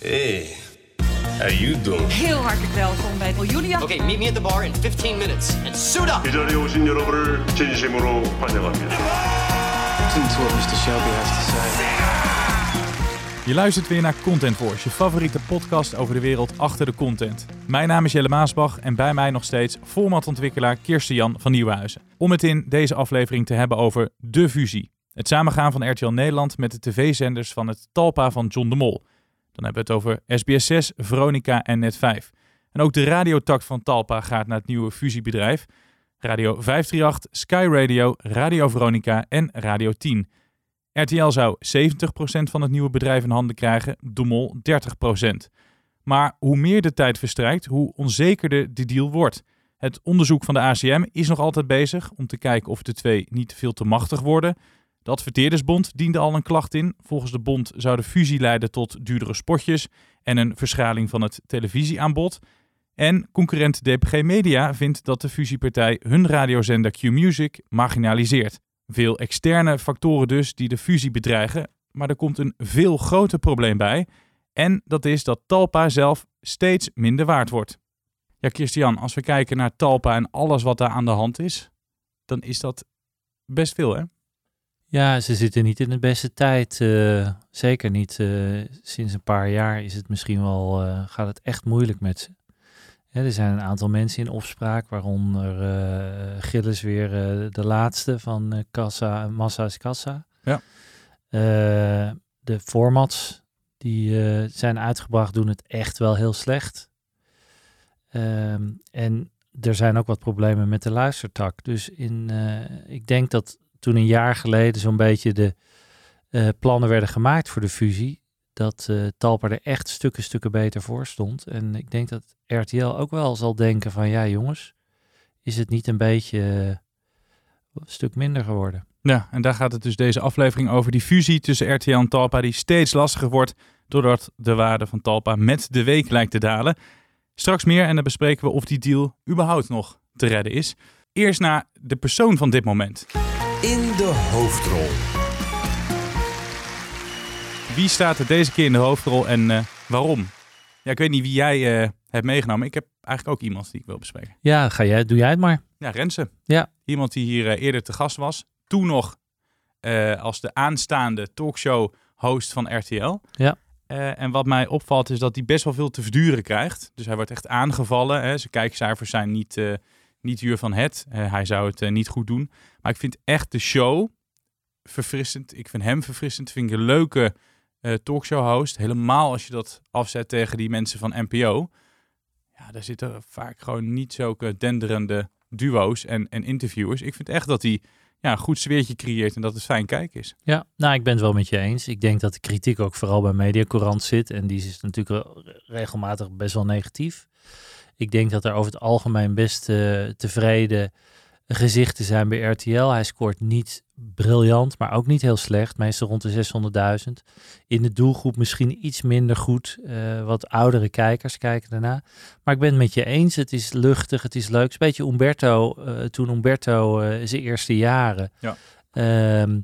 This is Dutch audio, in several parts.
Hey, how you doing? Heel hartelijk welkom bij Julia. Okay, meet me at the bar in 15 minutes and suit up. 이 자리에 오신 여러분을 진심으로 환영합니다. Listen to what Mr. Shelby has to say. Je luistert weer naar Content Force, je favoriete podcast over de wereld achter de content. Mijn naam is Jelle Maasbach en bij mij nog steeds formatontwikkelaar Kirsten Jan van Nieuwenhuizen. Om het in deze aflevering te hebben over de fusie. Het samengaan van RTL Nederland met de tv-zenders van het Talpa van John de Mol. Dan hebben we het over SBS6, Veronica en Net5. En ook de radiotak van Talpa gaat naar het nieuwe fusiebedrijf. Radio 538, Sky Radio, Radio Veronica en Radio 10. RTL zou 70% van het nieuwe bedrijf in handen krijgen, de Mol 30%. Maar hoe meer de tijd verstrijkt, hoe onzekerder de deal wordt. Het onderzoek van de ACM is nog altijd bezig om te kijken of de twee niet veel te machtig worden. De Adverteerdersbond diende al een klacht in. Volgens de bond zou de fusie leiden tot duurdere spotjes en een verschaling van het televisieaanbod. En concurrent DPG Media vindt dat de fusiepartij hun radiozender Q-Music marginaliseert. Veel externe factoren dus die de fusie bedreigen, maar er komt een veel groter probleem bij. En dat is dat Talpa zelf steeds minder waard wordt. Ja, Christian, als we kijken naar Talpa en alles wat daar aan de hand is, dan is dat best veel, hè? Ja, ze zitten niet in de beste tijd. eh, zeker niet. eh, sinds een paar jaar is het misschien wel, eh, gaat het echt moeilijk met ze. Hè, er zijn een aantal mensen in opspraak, waaronder Gilles weer de laatste van Kassa, Massa is Kassa. Ja. De formats die zijn uitgebracht doen het echt wel heel slecht. Ehm, en er zijn ook wat problemen met de luistertak. Dus in, ik denk dat toen een jaar geleden zo'n beetje de eh, plannen werden gemaakt voor de fusie, dat eh Talpa er echt stukken, stukken beter voor stond. En ik denk dat RTL ook wel zal denken van, ja jongens, is het niet een beetje eh, een stuk minder geworden? Ja, en daar gaat het dus deze aflevering over. Die fusie tussen RTL en Talpa die steeds lastiger wordt doordat de waarde van Talpa met de week lijkt te dalen. Straks meer en dan bespreken we of die deal überhaupt nog te redden is. Eerst naar de persoon van dit moment. In de hoofdrol. Wie staat er deze keer in de hoofdrol en eh, waarom? Ja, ik weet niet wie jij eh, hebt meegenomen. Ik heb eigenlijk ook iemand die ik wil bespreken. Ja, ga jij, doe jij het maar. Ja, Rensen. Ja. Iemand die hier eh, eerder te gast was. Toen nog eh, als de aanstaande talkshow-host van RTL. Ja. Eh, en wat mij opvalt is dat hij best wel veel te verduren krijgt. Dus hij wordt echt aangevallen. Hè. Zijn kijkcijfers zijn niet, eh niet duur van het. Eh, hij zou het eh, niet goed doen. Maar ik vind echt de show verfrissend. Ik vind hem verfrissend. Vind ik een leuke eh talkshow-host. Helemaal als je dat afzet tegen die mensen van NPO. Ja, daar zitten vaak gewoon niet zulke denderende duo's en, en interviewers. Ik vind echt dat hij ja, een goed sfeertje creëert en dat het fijn kijken is. Ja, nou, ik ben het wel met je eens. Ik denk dat de kritiek ook vooral bij Mediacourant zit. En die is natuurlijk re- regelmatig best wel negatief. Ik denk dat er over het algemeen best eh, tevreden gezichten zijn bij RTL. Hij scoort niet briljant, maar ook niet heel slecht. Meestal rond de 600.000. In de doelgroep misschien iets minder goed. eh, wat oudere kijkers kijken daarna. Maar ik ben het met je eens. Het is luchtig, het is leuk. Het is een beetje Umberto, eh, toen Umberto zijn eerste jaren. Ja. Ehm,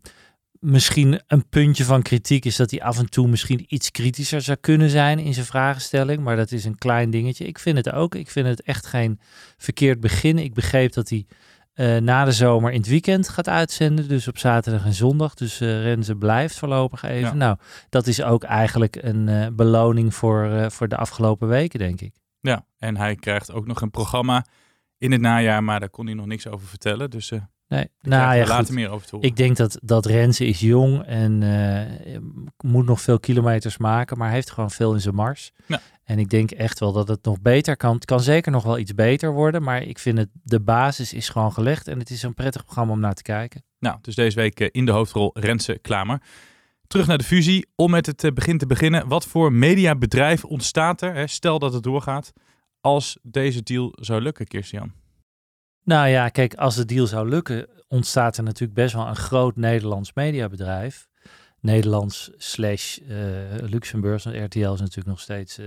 misschien een puntje van kritiek is dat hij af en toe misschien iets kritischer zou kunnen zijn in zijn vragenstelling. Maar dat is een klein dingetje. Ik vind het ook. Ik vind het echt geen verkeerd begin. Ik begreep dat hij eh, na de zomer in het weekend gaat uitzenden. Dus op zaterdag en zondag. Dus eh Renze blijft voorlopig even. Ja. Nou, dat is ook eigenlijk een eh, beloning voor, voor de afgelopen weken, denk ik. Ja, en hij krijgt ook nog een programma in het najaar, maar daar kon hij nog niks over vertellen. Dus Nee, daar nou ja, we later goed. meer over te horen. Ik denk dat, dat Renze is jong en eh, moet nog veel kilometers maken, maar heeft gewoon veel in zijn mars. Ja. En ik denk echt wel dat het nog beter kan. Het kan zeker nog wel iets beter worden, maar ik vind het, de basis is gewoon gelegd en het is een prettig programma om naar te kijken. Nou, dus deze week eh, in de hoofdrol Renze Klamer. Terug naar de fusie. Om met het eh, begin te beginnen. Wat voor mediabedrijf ontstaat er, hè, stel dat het doorgaat, als deze deal zou lukken, Kirstian? Nou ja, kijk, als de deal zou lukken, ontstaat er natuurlijk best wel een groot Nederlands mediabedrijf. Nederlands slash eh Luxemburgs, RTL is natuurlijk nog steeds eh,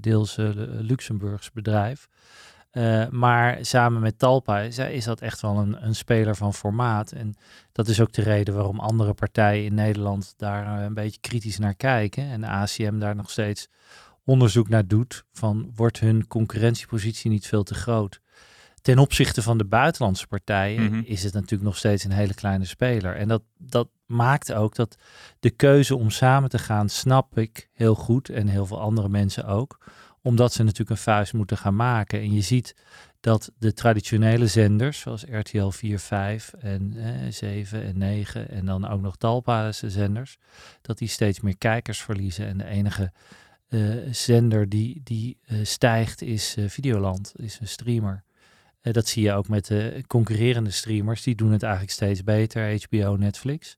deels eh, Luxemburgs bedrijf. Maar samen met Talpa is, dat echt wel een, een speler van formaat. En dat is ook de reden waarom andere partijen in Nederland daar een beetje kritisch naar kijken. En de ACM daar nog steeds onderzoek naar doet. Van wordt hun concurrentiepositie niet veel te groot? Ten opzichte van de buitenlandse partijen Mhm. is het natuurlijk nog steeds een hele kleine speler. En dat, dat maakt ook dat de keuze om samen te gaan, snap ik heel goed. En heel veel andere mensen ook. Omdat ze natuurlijk een vuist moeten gaan maken. En je ziet dat de traditionele zenders, zoals RTL 4, 5 en eh, 7 en 9 en dan ook nog Talpa's zenders, dat die steeds meer kijkers verliezen. En de enige eh, zender die, die eh, stijgt is eh, Videoland, is een streamer. Eh, dat zie je ook met de concurrerende streamers. Die doen het eigenlijk steeds beter, HBO, Netflix.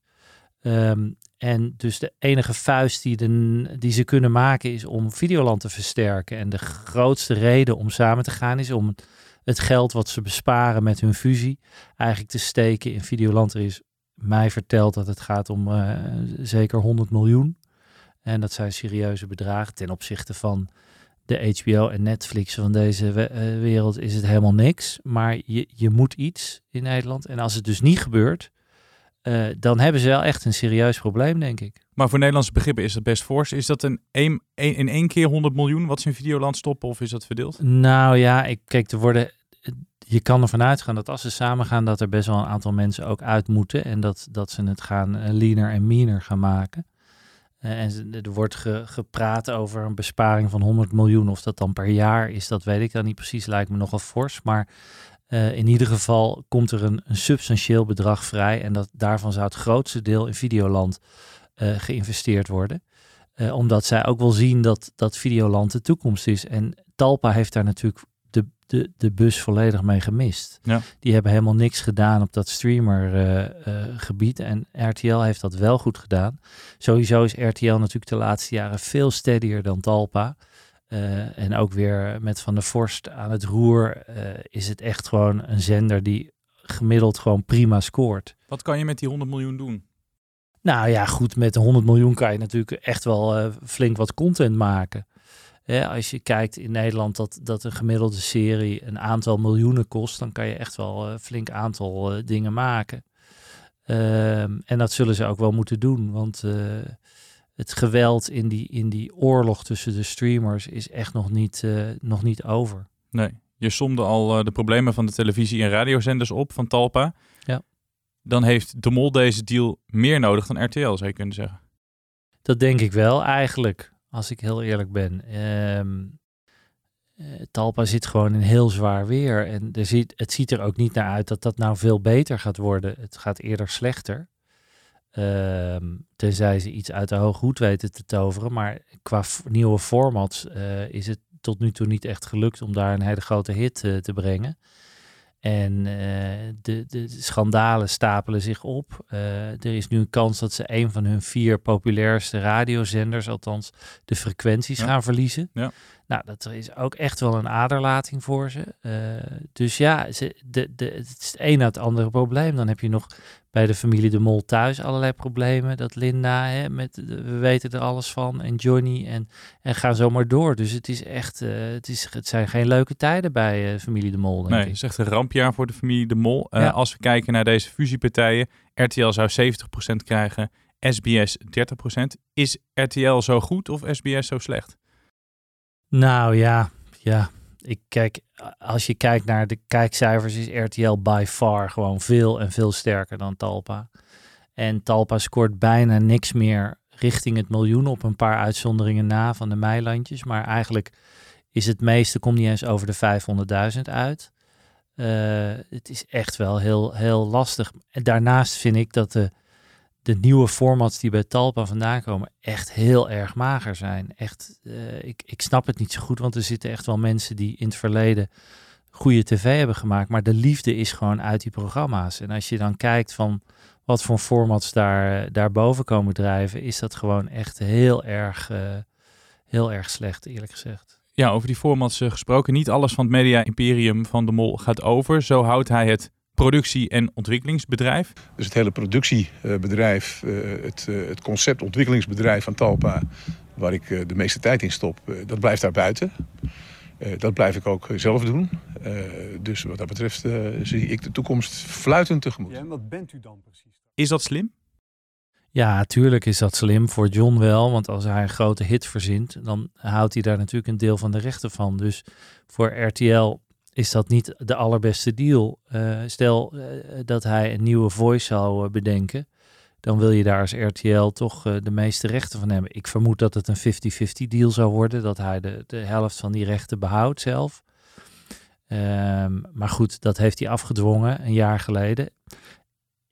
Ehm, en dus de enige vuist die, de, die ze kunnen maken is om Videoland te versterken. En de grootste reden om samen te gaan is om het, geld wat ze besparen met hun fusie eigenlijk te steken in Videoland. Er is mij verteld dat het gaat om eh, zeker 100 miljoen. En dat zijn serieuze bedragen ten opzichte van de HBO en Netflix van deze we- eh, wereld is het helemaal niks. Maar je, je moet iets in Nederland. En als het dus niet gebeurt, eh, dan hebben ze wel echt een serieus probleem, denk ik. Maar voor Nederlandse begrippen is dat best fors. Is dat een, een, een- in één keer 100 miljoen wat ze in Videoland stoppen of is dat verdeeld? Nou ja, ik, kijk, er worden, je kan ervan uitgaan dat als ze samen gaan, dat er best wel een aantal mensen ook uit moeten. En dat, dat ze het gaan eh, leaner en meaner gaan maken. Eh, en er wordt ge- gepraat over een besparing van 100 miljoen. Of dat dan per jaar is, dat weet ik dan niet precies. Lijkt me nogal fors. Maar eh, in ieder geval komt er een, substantieel bedrag vrij. En dat, daarvan zou het grootste deel in Videoland eh, geïnvesteerd worden. Omdat zij ook wel zien dat, dat Videoland de toekomst is. En Talpa heeft daar natuurlijk de, de, bus volledig mee gemist. Ja. Die hebben helemaal niks gedaan op dat streamer-gebied. en RTL heeft dat wel goed gedaan. Sowieso is RTL natuurlijk de laatste jaren veel steadier dan Talpa. Eh, en ook weer met Van der Vorst aan het roer eh, is het echt gewoon een zender die gemiddeld gewoon prima scoort. Wat kan je met die 100 miljoen doen? Nou ja, goed, met 100 miljoen kan je natuurlijk echt wel eh, flink wat content maken. Hè, als je kijkt in Nederland dat, dat een gemiddelde serie een aantal miljoenen kost, dan kan je echt wel een flink aantal eh, dingen maken. Ehm, en dat zullen ze ook wel moeten doen, want eh, het geweld in die, in die oorlog tussen de streamers is echt nog niet, eh, nog niet over. Nee. Je somde al eh, de problemen van de televisie- en radiozenders op van Talpa. Ja. Dan heeft De Mol deze deal meer nodig dan RTL, zou je kunnen zeggen. Dat denk ik wel eigenlijk, als ik heel eerlijk ben. Ehm, eh, Talpa zit gewoon in heel zwaar weer. En er ziet, het ziet er ook niet naar uit dat dat nou veel beter gaat worden. Het gaat eerder slechter. Ehm, tenzij ze iets uit de hoge hoed weten te toveren. Maar qua nieuwe formats eh, is het tot nu toe niet echt gelukt om daar een hele grote hit eh, te brengen. En eh, de, de schandalen stapelen zich op. Eh, er is nu een kans dat ze een van hun vier populairste radiozenders, althans de frequenties, Ja. gaan verliezen. Ja. Nou, dat is ook echt wel een aderlating voor ze. Eh, dus ja, ze, de, de, het is het een na het andere probleem. Dan heb je nog bij de familie De Mol thuis allerlei problemen. Dat Linda, hè, met, we weten er alles van. En Johnny en, en ga zo maar door. Dus het is echt, eh, het, is, het zijn geen leuke tijden bij eh, familie De Mol, denk Nee, ik. het is echt een rampjaar voor de familie De Mol. Ja. Als we kijken naar deze fusiepartijen, RTL zou 70% krijgen, SBS 30%. Is RTL zo goed of SBS zo slecht? Nou ja, ja. Ik kijk, als je kijkt naar de kijkcijfers, is RTL by far gewoon veel en veel sterker dan Talpa. En Talpa scoort bijna niks meer richting het miljoen op een paar uitzonderingen na van de meilandjes. Maar eigenlijk is het meeste, komt niet eens over de 500.000 uit. Eh, het is echt wel heel, heel lastig. Daarnaast vind ik dat de, de nieuwe formats die bij Talpa vandaan komen echt heel erg mager zijn. Echt, eh, ik, ik snap het niet zo goed, want er zitten echt wel mensen die in het verleden goede tv hebben gemaakt. Maar de liefde is gewoon uit die programma's. En als je dan kijkt van wat voor formats daar, daarboven komen drijven, is dat gewoon echt heel erg, eh, heel erg slecht, eerlijk gezegd. Ja, over die formats eh, gesproken. Niet alles van het media-imperium van De Mol gaat over. Zo houdt hij het productie- en ontwikkelingsbedrijf. Dus het hele productiebedrijf, eh, het, eh, het concept ontwikkelingsbedrijf van Talpa, waar ik eh, de meeste tijd in stop, dat blijft daar buiten. Eh, dat blijf ik ook zelf doen. Eh, dus wat dat betreft eh, zie ik de toekomst fluitend tegemoet. Ja, en wat bent u dan precies? Is dat slim? Ja, tuurlijk is dat slim voor John wel. Want als hij een grote hit verzint, dan houdt hij daar natuurlijk een deel van de rechten van. Dus voor RTL is dat niet de allerbeste deal. Eh, stel eh, dat hij een nieuwe voice zou eh, bedenken, dan wil je daar als RTL toch de meeste rechten van hebben. Ik vermoed dat het een 50-50 deal zou worden, dat hij de, de helft van die rechten behoudt zelf. Ehm, maar goed, dat heeft hij afgedwongen een jaar geleden.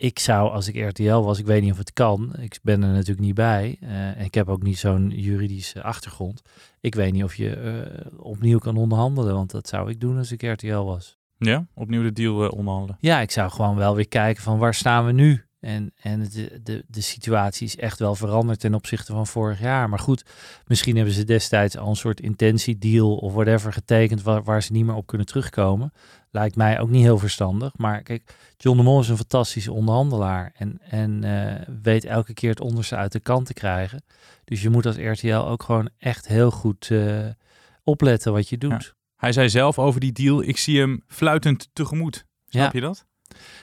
Ik zou, als ik RTL was, ik weet niet of het kan. Ik ben er natuurlijk niet bij. eh, en ik heb ook niet zo'n juridische achtergrond. Ik weet niet of je eh, opnieuw kan onderhandelen, want dat zou ik doen als ik RTL was. Ja, opnieuw de deal eh, onderhandelen. Ja, ik zou gewoon wel weer kijken van waar staan we nu? En, en de, de, de situatie is echt wel veranderd ten opzichte van vorig jaar. Maar goed, misschien hebben ze destijds al een soort intentiedeal of whatever getekend waar, waar ze niet meer op kunnen terugkomen. Lijkt mij ook niet heel verstandig. Maar kijk, John de Mol is een fantastische onderhandelaar en, en eh, weet elke keer het onderste uit de kant te krijgen. Dus je moet als RTL ook gewoon echt heel goed eh, opletten wat je doet. Hij zei zelf over die deal, ik zie hem fluitend tegemoet. Snap Ja. je dat?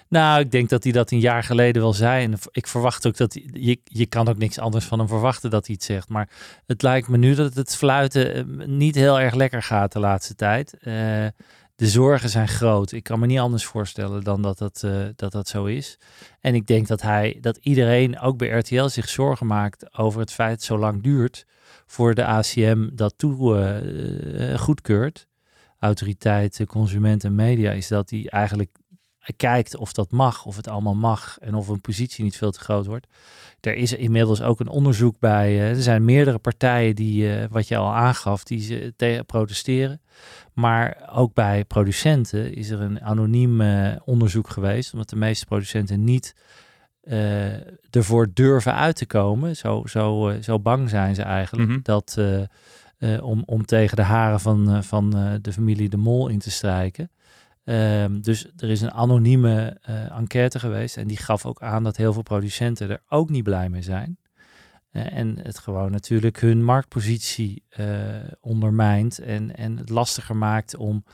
Nou, ik denk dat hij dat een jaar geleden wel zei. En ik verwacht ook dat hij, je, je kan ook niks anders van hem verwachten dat hij het zegt. Maar het lijkt me nu dat het fluiten eh, niet heel erg lekker gaat de laatste tijd. Eh, de zorgen zijn groot. Ik kan me niet anders voorstellen dan dat dat, eh, dat dat zo is. En ik denk dat hij, dat iedereen, ook bij RTL, zich zorgen maakt over het feit dat het zo lang duurt voor de ACM dat toe eh, goedkeurt. Autoriteit, eh, consument en media, is dat hij eigenlijk kijkt of dat mag, of het allemaal mag en of een positie niet veel te groot wordt. Er is inmiddels ook een onderzoek bij. eh, er zijn meerdere partijen die, eh, wat je al aangaf, die ze tegen protesteren. Maar ook bij producenten is er een anoniem eh, onderzoek geweest, omdat de meeste producenten niet ervoor durven uit te komen. Zo, zo, zo bang zijn ze eigenlijk Mhm. dat, om, om tegen de haren van, van de familie De Mol in te strijken. Ehm, dus er is een anonieme eh, enquête geweest en die gaf ook aan dat heel veel producenten er ook niet blij mee zijn. Eh, en het gewoon natuurlijk hun marktpositie eh, ondermijnt en, en het lastiger maakt om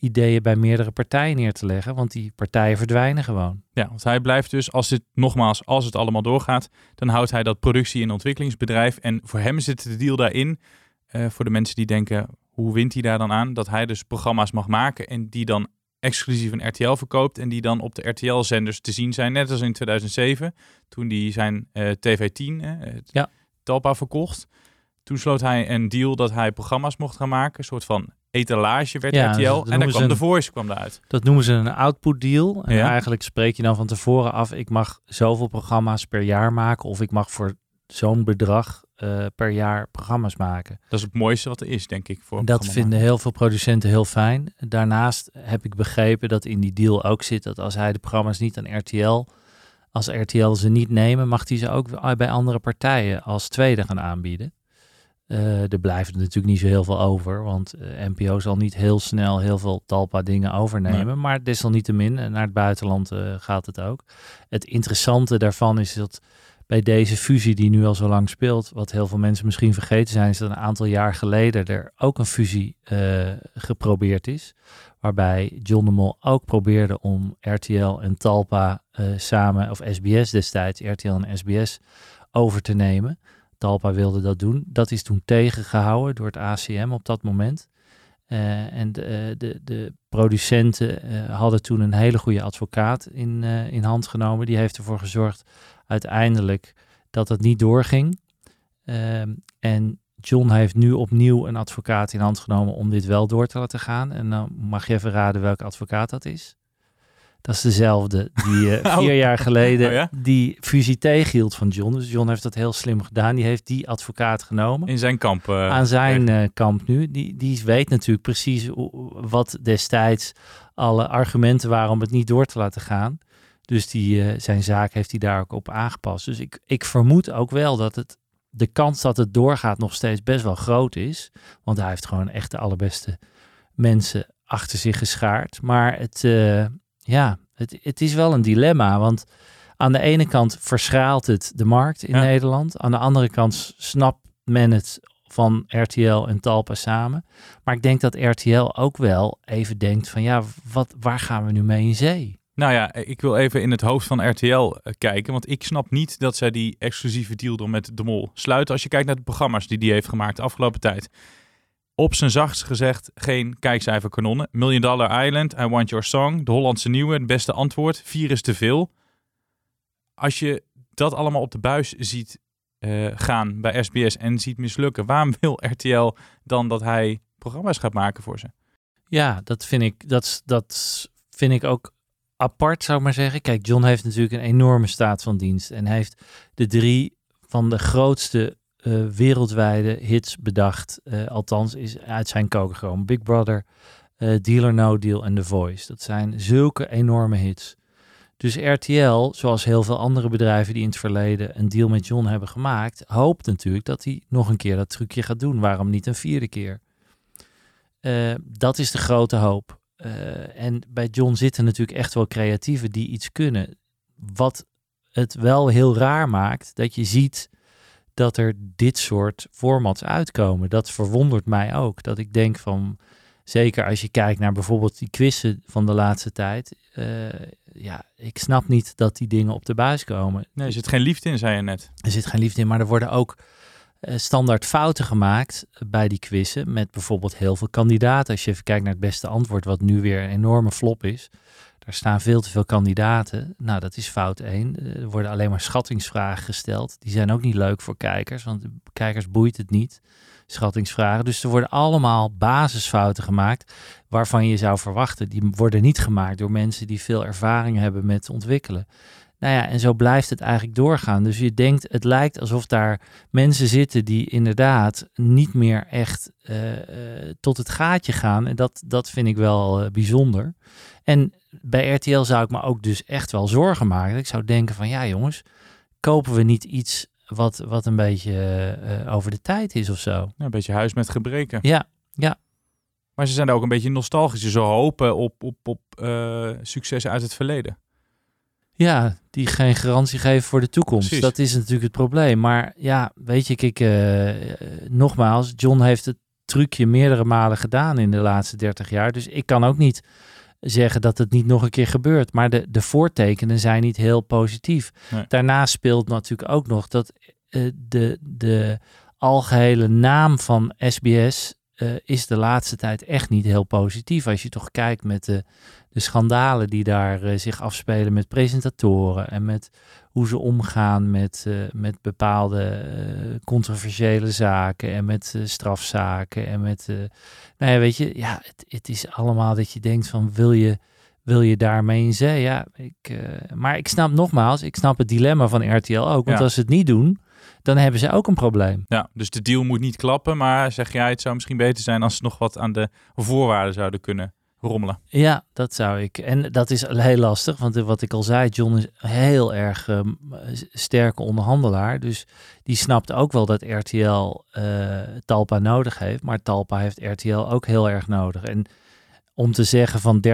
ideeën bij meerdere partijen neer te leggen, want die partijen verdwijnen gewoon. Ja, want hij blijft dus, als het nogmaals, als het allemaal doorgaat, dan houdt hij dat productie- en ontwikkelingsbedrijf. En voor hem zit de deal daarin, voor de mensen die denken, hoe wint hij daar dan aan? Dat hij dus programma's mag maken en die dan exclusief een RTL verkoopt en die dan op de RTL-zenders te zien zijn. Net als in 2007, toen hij zijn eh, TV10, eh, het Ja. Talpa, verkocht. Toen sloot hij een deal dat hij programma's mocht gaan maken, een soort van etalage werd Ja, RTL. dat En dan kwam een- The Voice kwam eruit. Dat noemen ze een output deal. En Ja. eigenlijk spreek je dan van tevoren af, ik mag zoveel programma's per jaar maken of ik mag voor zo'n bedrag eh, per jaar programma's maken. Dat is het mooiste wat er is, denk ik. Voor Dat vinden heel veel producenten heel fijn. Daarnaast heb ik begrepen dat in die deal ook zit dat als hij de programma's niet aan RTL, als RTL ze niet nemen, mag hij ze ook bij andere partijen als tweede gaan aanbieden. Eh, er blijft natuurlijk niet zo heel veel over, want eh, NPO zal niet heel snel heel veel talpa dingen overnemen. Nee. Maar desalniettemin, naar het buitenland gaat het ook. Het interessante daarvan is dat bij deze fusie die nu al zo lang speelt, wat heel veel mensen misschien vergeten zijn, is dat een aantal jaar geleden er ook een fusie eh, geprobeerd is. Waarbij John de Mol ook probeerde om RTL en Talpa eh, samen, of SBS destijds, RTL en SBS, over te nemen. Talpa wilde dat doen. Dat is toen tegengehouden door het ACM op dat moment. Eh, en de, de, de producenten hadden toen een hele goede advocaat in, in hand genomen. Die heeft ervoor gezorgd uiteindelijk dat het niet doorging. Ehm, en John heeft nu opnieuw een advocaat in hand genomen om dit wel door te laten gaan. En dan mag je even raden welke advocaat dat is. Dat is dezelfde die eh, Oh. vier jaar geleden Oh ja? die fusie tegenhield van John. Dus John heeft dat heel slim gedaan. Die heeft die advocaat genomen In zijn kamp. eh, aan zijn eh, kamp nu. Die, die weet natuurlijk precies wat destijds alle argumenten waren om het niet door te laten gaan. Dus die, eh, zijn zaak heeft hij daar ook op aangepast. Dus ik, ik vermoed ook wel dat het, de kans dat het doorgaat nog steeds best wel groot is. Want hij heeft gewoon echt de allerbeste mensen achter zich geschaard. Maar het, eh, ja, het, het is wel een dilemma. Want aan de ene kant verschraalt het de markt in Ja. Nederland. Aan de andere kant snapt men het van RTL en Talpa samen. Maar ik denk dat RTL ook wel even denkt van ja, wat, waar gaan we nu mee in zee? Nou ja, ik wil even in het hoofd van RTL eh, kijken. Want ik snap niet dat zij die exclusieve deal door met De Mol sluiten. Als je kijkt naar de programma's die die heeft gemaakt de afgelopen tijd. Op zijn zachtst gezegd geen kijkcijferkanonnen. Million Dollar Island, I Want Your Song, De Hollandse Nieuwe, het beste antwoord. Vier is te veel. Als je dat allemaal op de buis ziet eh, gaan bij SBS en ziet mislukken. Waarom wil RTL dan dat hij programma's gaat maken voor ze? Ja, dat vind ik, dat, dat vind ik ook apart, zou ik maar zeggen. Kijk, John heeft natuurlijk een enorme staat van dienst. En hij heeft de drie van de grootste uh, wereldwijde hits bedacht. Uh, althans, is uit zijn koker gekomen. Big Brother, uh, Deal or No Deal en The Voice. Dat zijn zulke enorme hits. Dus RTL, zoals heel veel andere bedrijven die in het verleden een deal met John hebben gemaakt, hoopt natuurlijk dat hij nog een keer dat trucje gaat doen. Waarom niet een vierde keer? dat is de grote hoop. Uh, en bij John zitten natuurlijk echt wel creatieven die iets kunnen. Wat het wel heel raar maakt dat je ziet dat er dit soort formats uitkomen. Dat verwondert mij ook. Dat ik denk van, zeker als je kijkt naar bijvoorbeeld die quizzen van de laatste tijd. Uh, ja, ik snap niet dat die dingen op de buis komen. Nee, er zit geen liefde in, zei je net. Er zit geen liefde in, maar er worden ook standaard fouten gemaakt bij die quizzen. Met bijvoorbeeld heel veel kandidaten. Als je even kijkt naar het beste antwoord, wat nu weer een enorme flop is. Er staan veel te veel kandidaten. Nou, dat is fout 1. Er worden alleen maar schattingsvragen gesteld. Die zijn ook niet leuk voor kijkers, want kijkers boeit het niet. Schattingsvragen. Dus er worden allemaal basisfouten gemaakt waarvan je zou verwachten. Die worden niet gemaakt door mensen die veel ervaring hebben met ontwikkelen. Nou ja, en zo blijft het eigenlijk doorgaan. Dus je denkt, het lijkt alsof daar mensen zitten die inderdaad niet meer echt uh, uh, tot het gaatje gaan. En dat, dat vind ik wel uh, bijzonder. En bij RTL zou ik me ook dus echt wel zorgen maken. Ik zou denken van, ja jongens, kopen we niet iets wat, wat een beetje over de tijd is of zo? Een beetje huis met gebreken. Ja, ja. Maar ze zijn ook een beetje nostalgisch. Ze hopen op, op, op successen uit het verleden. Ja, die geen garantie geven voor de toekomst. Precies. Dat is natuurlijk het probleem. Maar ja, weet je, kijk, uh, nogmaals, John heeft het trucje meerdere malen gedaan in de laatste 30 jaar. Dus ik kan ook niet zeggen dat het niet nog een keer gebeurt. Maar de, de voortekenen zijn niet heel positief. Nee. Daarnaast speelt natuurlijk ook nog dat uh, de, de algehele naam van SBS uh, is de laatste tijd echt niet heel positief. Als je toch kijkt met de, de schandalen die daar uh, zich afspelen met presentatoren en met hoe ze omgaan met, uh, met bepaalde controversiële zaken en met strafzaken en met, nou ja, weet je, ja, het, het, is allemaal dat je denkt van wil je, wil je daarmee in zee? Ja, ik, maar ik snap nogmaals, ik snap het dilemma van RTL ook, want ja. als ze het niet doen, dan hebben ze ook een probleem. Ja, dus de deal moet niet klappen, maar zeg jij, het zou misschien beter zijn als ze nog wat aan de voorwaarden zouden kunnen rommelen. Ja, dat zou ik. En dat is heel lastig, want wat ik al zei, John is heel erg um, sterke onderhandelaar. Dus die snapt ook wel dat RTL uh, Talpa nodig heeft, maar Talpa heeft RTL ook heel erg nodig. En om te zeggen van 30-70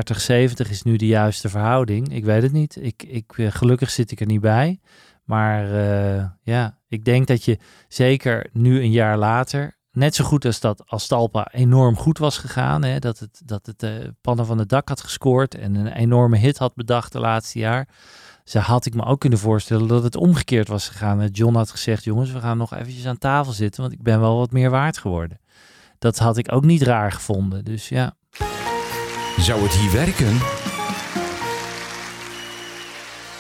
is nu de juiste verhouding, ik weet het niet. Ik, ik, gelukkig zit ik er niet bij. Maar uh, ja, ik denk dat je zeker nu een jaar later, net zo goed als dat als Talpa enorm goed was gegaan, hè, dat het, dat het uh, pannen van het dak had gescoord en een enorme hit had bedacht de laatste jaar. Ze had ik me ook kunnen voorstellen dat het omgekeerd was gegaan. John had gezegd, jongens, we gaan nog eventjes aan tafel zitten, want ik ben wel wat meer waard geworden. Dat had ik ook niet raar gevonden, dus ja. Zou het hier werken?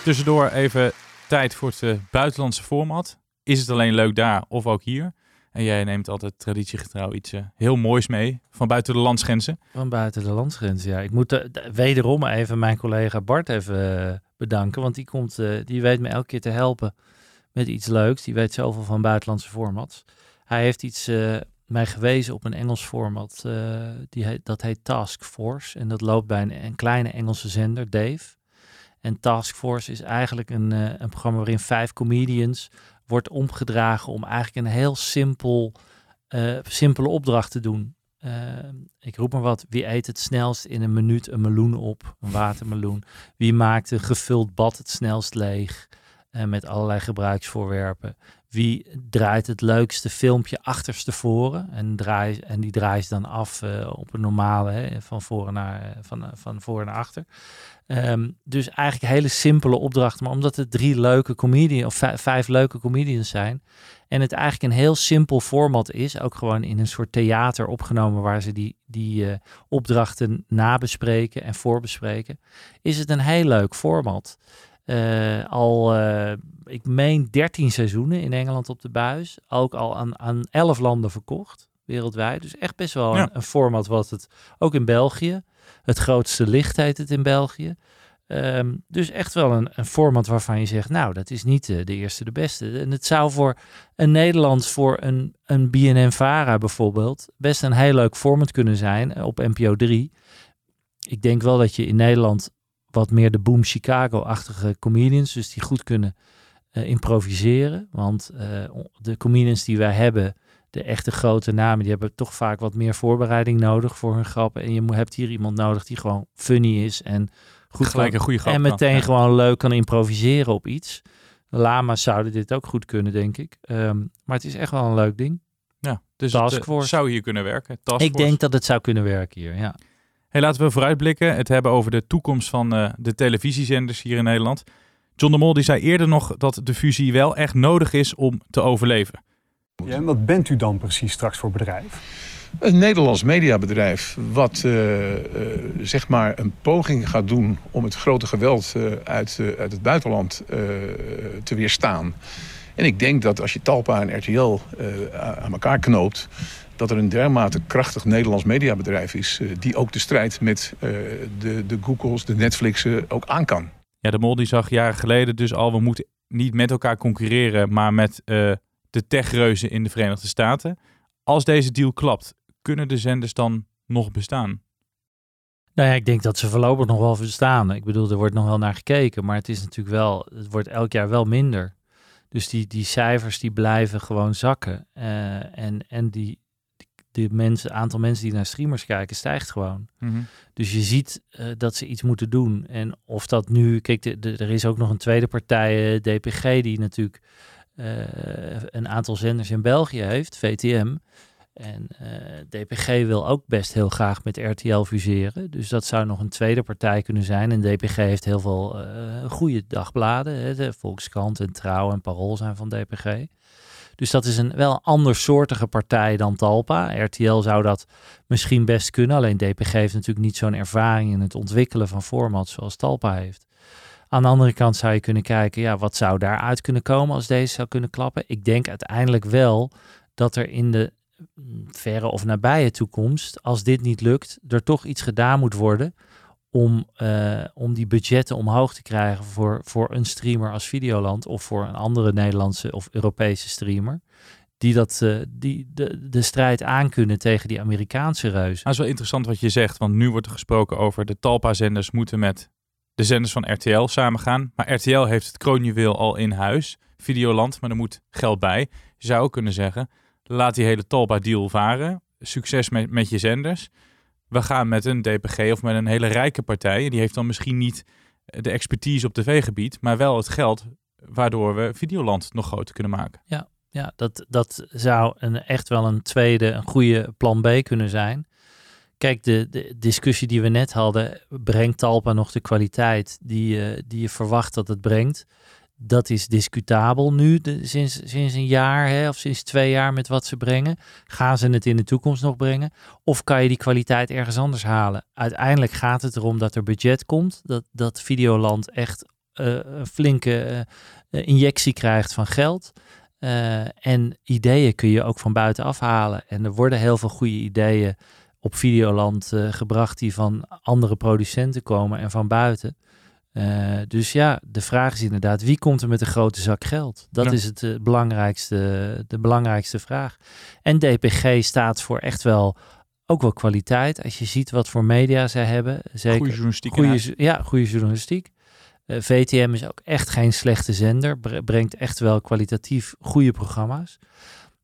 Tussendoor even tijd voor het uh, buitenlandse format. Is het alleen leuk daar of ook hier? En jij neemt altijd traditiegetrouw iets uh, heel moois mee van buiten de landsgrenzen. Van buiten de landsgrenzen, ja. Ik moet uh, wederom even mijn collega Bart even bedanken. Want die, komt, die weet me elke keer te helpen met iets leuks. Die weet zoveel van buitenlandse formats. Hij heeft iets mij gewezen op een Engels format. die dat heet Task Force. En dat loopt bij een, kleine Engelse zender, Dave. En Task Force is eigenlijk een, een programma waarin vijf comedians wordt omgedragen om eigenlijk een heel simpel, uh, simpele opdracht te doen. Uh, ik roep maar wat. Wie eet het snelst in een minuut een meloen op? Een watermeloen. Wie maakt een gevuld bad het snelst leeg? met allerlei gebruiksvoorwerpen. Wie draait het leukste filmpje achterstevoren. En, draai, en die draait dan af uh, op een normale, hè, van, voren naar, van, van voor naar achter. Um, dus eigenlijk hele simpele opdrachten. Maar omdat het drie leuke comedians, of vijf, leuke comedians zijn. En het eigenlijk een heel simpel format is. Ook gewoon in een soort theater opgenomen waar ze die, die opdrachten nabespreken en voorbespreken. Is het een heel leuk format. Uh, al, uh, ik meen 13 seizoenen in Engeland op de buis. Ook al aan, aan 11 landen verkocht wereldwijd. Dus echt best wel Ja. een, een format wat het ook in België. Het grootste licht heet het in België. Ehm, dus echt wel een, een format waarvan je zegt, nou, dat is niet eh, de eerste de beste. En het zou voor een Nederlands, voor een, een BNN-Vara bijvoorbeeld, best een heel leuk format kunnen zijn op NPO 3. Ik denk wel dat je in Nederland wat meer de Boom Chicago-achtige comedians, dus die goed kunnen eh, improviseren. Want eh, de comedians die wij hebben, de echte grote namen, die hebben toch vaak wat meer voorbereiding nodig voor hun grappen. En je hebt hier iemand nodig die gewoon funny is en goed Gelijk kan- een goede grap en kan, meteen ja. gewoon leuk kan improviseren op iets. Lama's zouden dit ook goed kunnen, denk ik. Ehm, maar het is echt wel een leuk ding. Ja, dus het eh, zou hier kunnen werken. Ik Taskforce. denk dat het zou kunnen werken hier, ja. Hey, laten we vooruitblikken. Het hebben over de toekomst van eh, de televisiezenders hier in Nederland. John de Mol die zei eerder nog dat de fusie wel echt nodig is om te overleven. Ja, en wat bent u dan precies straks voor bedrijf? Een Nederlands mediabedrijf wat eh, eh, zeg maar een poging gaat doen om het grote geweld uit, uit het buitenland eh, te weerstaan. En ik denk dat als je Talpa en RTL eh, aan elkaar knoopt, dat er een dermate krachtig Nederlands mediabedrijf is eh, die ook de strijd met eh, de, de Googles, de Netflixen ook aan kan. Ja, de Mol die zag jaren geleden dus al, we moeten niet met elkaar concurreren, maar met eh, de techreuzen in de Verenigde Staten. Als deze deal klapt, kunnen de zenders dan nog bestaan? Nou ja, ik denk dat ze voorlopig nog wel verstaan. Ik bedoel, er wordt nog wel naar gekeken, maar het is natuurlijk wel, het wordt elk jaar wel minder. Dus die, die cijfers die blijven gewoon zakken. Eh, en en die, mensen, aantal mensen die naar streamers kijken stijgt gewoon. Dus je ziet eh, dat ze iets moeten doen. En of dat nu, kijk, de, de- er is ook nog een tweede partij, eh, DPG, die natuurlijk eh, een aantal zenders in België heeft, VTM. En DPG wil ook best heel graag met RTL fuseren. Dus dat zou nog een tweede partij kunnen zijn. En DPG heeft heel veel goede dagbladen. Hè. De Volkskrant en Trouw en Parool zijn van DPG. Dus dat is een wel andersoortige partij dan Talpa. RTL zou dat misschien best kunnen. Alleen DPG heeft natuurlijk niet zo'n ervaring in het ontwikkelen van formats zoals Talpa heeft. Aan de andere kant zou je kunnen kijken, ja, wat zou daaruit kunnen komen als deze zou kunnen klappen? Ik denk uiteindelijk wel dat er in de mm, verre of nabije toekomst, als dit niet lukt, er toch iets gedaan moet worden om, eh, om die budgetten omhoog te krijgen voor, voor een streamer als Videoland of voor een andere Nederlandse of Europese streamer. Die, dat, eh, die de, de strijd aankunnen tegen die Amerikaanse reuzen. Nou, is wel interessant wat je zegt, want nu wordt er gesproken over de Talpa-zenders moeten met de zenders van RTL samengaan. Maar RTL heeft het kroonjuweel al in huis, Videoland, maar er moet geld bij. Je zou ook kunnen zeggen, laat die hele Talpa-deal varen. Succes met, met je zenders. We gaan met een DPG of met een hele rijke partij. Die heeft dan misschien niet de expertise op tv-gebied, maar wel het geld waardoor we Videoland nog groter kunnen maken. Ja, dat, dat zou een, echt wel een tweede, een goede plan B kunnen zijn. Kijk, de, de discussie die we net hadden, brengt Talpa nog de kwaliteit die, je die je verwacht dat het brengt? Dat is discutabel nu, sinds, sinds een jaar hè, of sinds twee jaar met wat ze brengen. Gaan ze het in de toekomst nog brengen? Of kan je die kwaliteit ergens anders halen? Uiteindelijk gaat het erom dat er budget komt, dat, dat Videoland echt eh, een flinke eh, injectie krijgt van geld. En ideeën kun je ook van buiten afhalen. En er worden heel veel goede ideeën op Videoland gebracht die van andere producenten komen en van buiten. Uh, dus ja, de vraag is inderdaad, wie komt er met een grote zak geld? Dat Ja. is het uh, belangrijkste, de belangrijkste vraag. En DPG staat voor echt wel ook wel kwaliteit. Als je ziet wat voor media zij hebben. Zeker, Goede journalistiek. goede, ja, goede journalistiek. Eh, VTM is ook echt geen slechte zender. bre- Brengt echt wel kwalitatief goede programma's.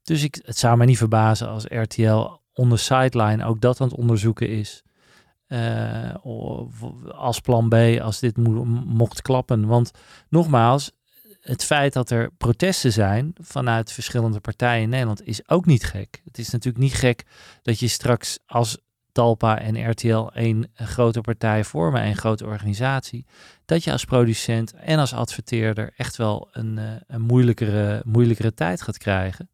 Dus ik, het zou mij niet verbazen als RTL on the sideline ook dat aan het onderzoeken is. Eh, als plan B, als dit mo- mocht klappen. Want nogmaals, het feit dat er protesten zijn vanuit verschillende partijen in Nederland is ook niet gek. Het is natuurlijk niet gek dat je straks als Talpa en RTL één grote partij vormen, een grote organisatie, dat je als producent en als adverteerder echt wel een, eh, een moeilijkere, moeilijkere tijd gaat krijgen.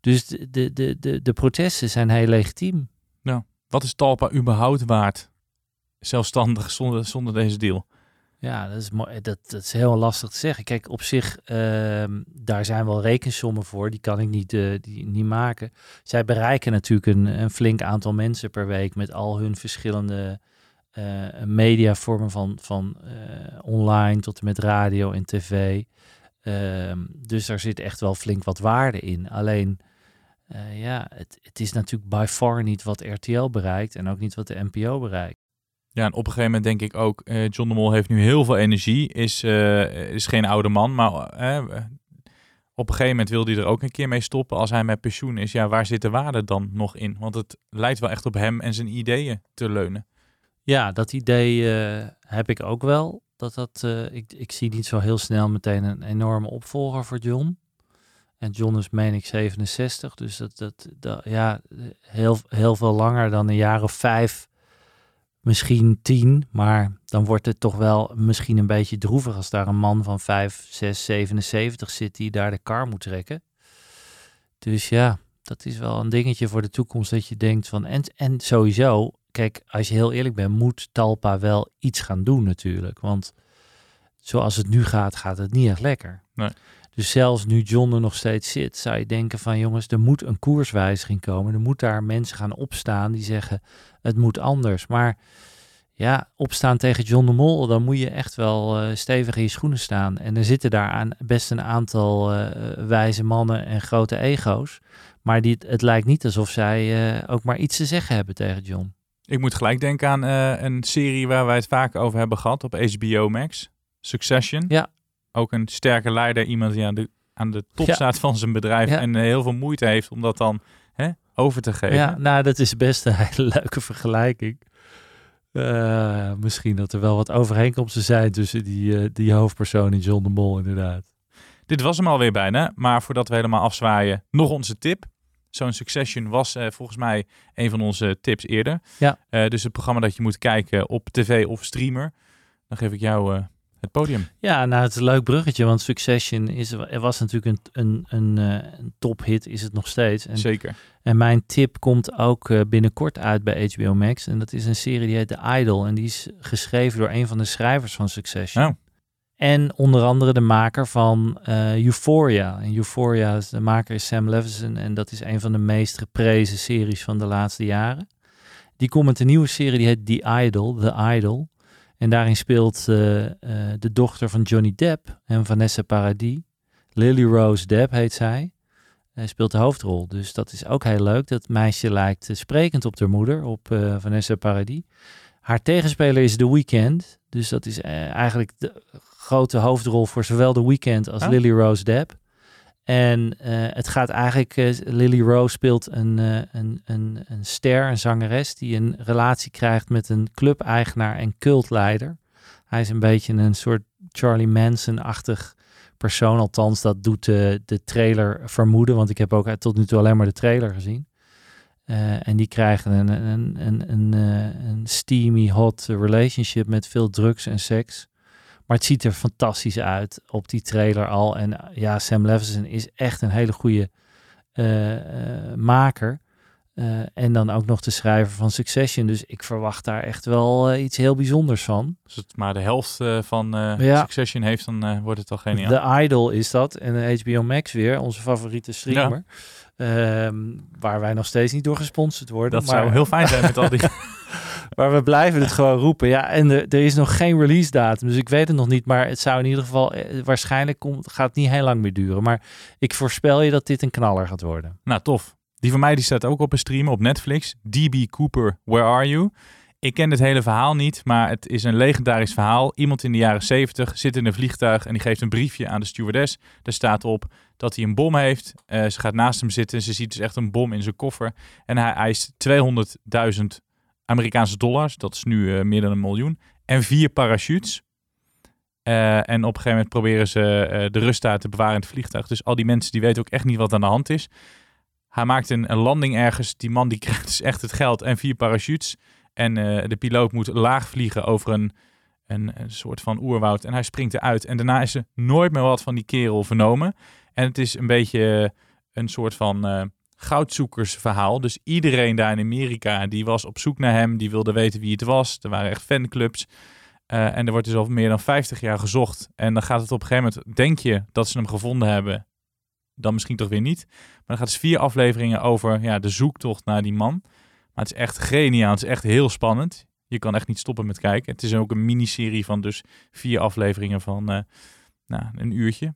Dus de, de, de, de protesten zijn heel legitiem. Nou, wat is Talpa überhaupt waard? Zelfstandig zonder, zonder deze deal. Ja, dat is. Dat, dat is heel lastig te zeggen. Kijk, op zich, ehm, daar zijn wel rekensommen voor. Die kan ik niet, eh, die, niet maken. Zij bereiken natuurlijk een, een flink aantal mensen per week met al hun verschillende uh, mediavormen van, van eh, online tot en met radio en tv. Ehm, dus daar zit echt wel flink wat waarde in. Alleen, ja, het, het is natuurlijk by far niet wat RTL bereikt en ook niet wat de NPO bereikt. Ja, en op een gegeven moment denk ik ook, uh, John de Mol heeft nu heel veel energie, is, uh, is geen oude man, maar uh, op een gegeven moment wil hij er ook een keer mee stoppen als hij met pensioen is. Ja, waar zit de waarde dan nog in? Want het lijkt wel echt op hem en zijn ideeën te leunen. Ja, dat idee heb ik ook wel. Dat dat, ik, ik zie niet zo heel snel meteen een enorme opvolger voor John. En John is, meen ik, 67. Dus dat, dat, dat ja, heel, heel veel langer dan een jaar of vijf misschien tien, maar dan wordt het toch wel misschien een beetje droevig als daar een man van 5, 6, 77 zit die daar de kar moet trekken. Dus ja, dat is wel een dingetje voor de toekomst dat je denkt van en, en sowieso, kijk, als je heel eerlijk bent, moet Talpa wel iets gaan doen natuurlijk, want zoals het nu gaat, gaat het niet echt lekker. Nee. Dus zelfs nu John er nog steeds zit, zou je denken van jongens, er moet een koerswijziging komen. Er moet daar mensen gaan opstaan die zeggen het moet anders. Maar ja, opstaan tegen John de Mol, dan moet je echt wel uh, stevig in je schoenen staan. En er zitten daar aan best een aantal uh, wijze mannen en grote ego's. Maar die, het lijkt niet alsof zij uh, ook maar iets te zeggen hebben tegen John. Ik moet gelijk denken aan een serie waar wij het vaak over hebben gehad op HBO Max. Succession. Ja. Ook een sterke leider, iemand die aan de, aan de top Ja. staat van zijn bedrijf Ja. en heel veel moeite heeft om dat dan hè, over te geven. Ja, nou, dat is best een hele leuke vergelijking. Eh, misschien dat er wel wat overeenkomsten zijn tussen die, eh, die hoofdpersoon en John de Mol, inderdaad. Dit was hem alweer bijna, maar voordat we helemaal afzwaaien, nog onze tip. Zo'n Succession was eh, volgens mij een van onze tips eerder. Ja. Dus het programma dat je moet kijken op tv of streamer. Dan geef ik jou het podium. Ja, nou, het is een leuk bruggetje, want Succession is, er was natuurlijk een, een, een, eh, een tophit, is het nog steeds. En, Zeker. en mijn tip komt ook eh, binnenkort uit bij HBO Max. En dat is een serie die heet The Idol. En die is geschreven door een van de schrijvers van Succession. Oh. En onder andere de maker van eh, Euphoria. En Euphoria, is- de maker is Sam Levinson. En dat is een van de meest geprezen series van de laatste jaren. Die komt met een nieuwe serie, die heet The Idol. The Idol. En daarin speelt eh, eh, de dochter van Johnny Depp en Vanessa Paradis. Lily Rose Depp heet zij. Hij speelt de hoofdrol. Dus dat is ook heel leuk. Dat meisje lijkt eh, sprekend op haar moeder, op Vanessa Paradis. Haar tegenspeler is The Weeknd. Dus dat is eigenlijk de grote hoofdrol voor zowel The Weeknd als Oh. Lily Rose Depp. En eh, het gaat eigenlijk, eh, Lily Rose speelt een, eh, een, een, een ster, een zangeres, die een relatie krijgt met een clubeigenaar en cultleider. Hij is een beetje een soort Charlie Manson-achtig persoon. Althans, dat doet de, de trailer vermoeden, want ik heb ook tot nu toe alleen maar de trailer gezien. En die krijgen een, een, een, een, een steamy, hot relationship met veel drugs en seks. Maar het ziet er fantastisch uit op die trailer al. En eh, ja, Sam Levinson is echt een hele goede eh, eh, maker. En dan ook nog de schrijver van Succession. Dus ik verwacht daar echt wel iets heel bijzonders van. Als het maar de helft van Ja. Succession heeft, dan wordt het al geniaal. The Idol is dat. En HBO Max weer, onze favoriete streamer. Ehm, waar wij nog steeds niet door gesponsord worden. dat maar, zou heel fijn zijn met al die... Maar we blijven het gewoon roepen. Ja, en er, er is nog geen release datum. Dus ik weet het nog niet. Maar het zou in ieder geval... eh, waarschijnlijk komt, gaat het niet heel lang meer duren. Maar ik voorspel je dat dit een knaller gaat worden. Nou, tof. Die van mij die staat ook op een stream op Netflix. DB Cooper, Where Are You? Ik ken het hele verhaal niet, maar het is een legendarisch verhaal. Iemand in de jaren 70 zit in een vliegtuig en die geeft een briefje aan de stewardess. Daar staat op dat hij een bom heeft. Eh, ze gaat naast hem zitten. Ze ziet dus echt een bom in zijn koffer. En hij eist 200.000 Amerikaanse dollars. Dat is nu eh, meer dan een miljoen. En vier parachutes. Eh, en op een gegeven moment proberen ze eh, de rust daar te bewaren in het vliegtuig. Dus al die mensen die weten ook echt niet wat aan de hand is. Hij maakt een, landing ergens. Die man die krijgt dus echt het geld en vier parachutes. En de piloot moet laag vliegen over een, een, een soort van oerwoud. En hij springt eruit. En daarna is er nooit meer wat van die kerel vernomen. En het is een beetje een soort van goudzoekersverhaal. Dus iedereen daar in Amerika die was op zoek naar hem. Die wilde weten wie het was. Er waren echt fanclubs. Eh, en er wordt dus al meer dan 50 jaar gezocht. En dan gaat het op een gegeven moment, denk je dat ze hem gevonden hebben. Dan misschien toch weer niet. Maar dan gaat het vier afleveringen over ja, de zoektocht naar die man. Maar het is echt geniaal. Het is echt heel spannend. Je kan echt niet stoppen met kijken. Het is ook een miniserie van dus vier afleveringen van eh, nou, een uurtje.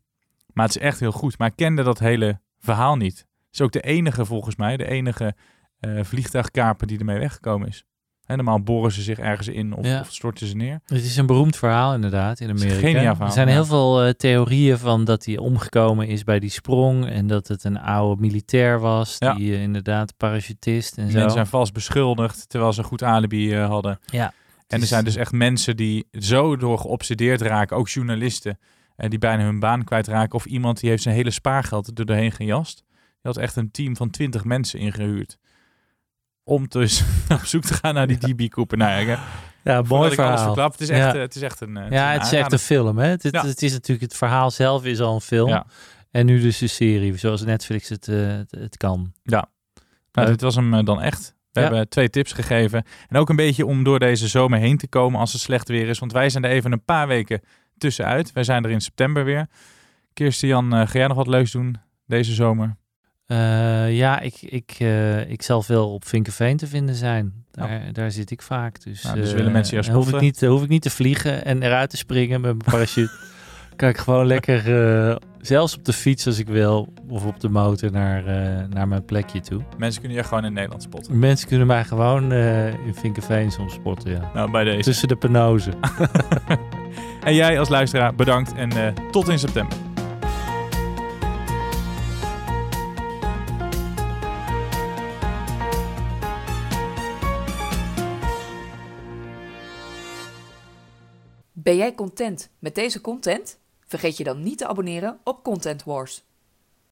Maar het is echt heel goed. Maar ik kende dat hele verhaal niet. Het is ook de enige, volgens mij, de enige eh vliegtuigkaper die ermee weggekomen is. Hè, normaal boren ze zich ergens in of, Ja. of storten ze neer. Het is een beroemd verhaal inderdaad in Amerika. geniaal verhaal, er zijn ja. heel veel eh, theorieën van dat hij omgekomen is bij die sprong en dat het een oude militair was, Ja. die eh, inderdaad parachutist en zo. mensen zijn vast beschuldigd, terwijl ze een goed alibi hadden. Ja. En er zijn dus echt mensen die zo door geobsedeerd raken, ook journalisten, die bijna hun baan kwijtraken. Of iemand die heeft zijn hele spaargeld er doorheen gejast. Had echt een team van 20 mensen ingehuurd. Om dus op zoek te gaan naar die DB Cooper. Nou ja, Ja, mooi verhaal. verklap, het is echt, Ja. eh, het is echt een eh, ja, het is echt een film. Hè? Het, het, Ja. het is natuurlijk het verhaal zelf is al een film. Ja. En nu dus een serie, zoals Netflix het, eh, het, kan. Ja. Nou, dit was hem dan echt. We Ja. hebben twee tips gegeven. En ook een beetje om door deze zomer heen te komen als het slecht weer is. Want wij zijn er even een paar weken tussenuit. Wij zijn er in september weer. Kirsten Jan, ga jij nog wat leuks doen deze zomer? Eh, ja, ik, ik, eh, ik zal veel op Vinkerveen te vinden zijn. Daar, daar zit ik vaak. Dus, Nou, dus eh, willen mensen jou hoef ik, niet, hoef ik niet te vliegen en eruit te springen met mijn parachute. kan ik gewoon lekker, zelfs op de fiets als ik wil, of op de motor naar, naar mijn plekje toe. Mensen kunnen je gewoon in Nederland spotten. Mensen kunnen mij gewoon in Vinkerveen soms spotten, ja. Nou, bij deze. Tussen de penozen. En jij als luisteraar, bedankt en tot in september. Ben jij content met deze content? Vergeet je dan niet te abonneren op Content Wars.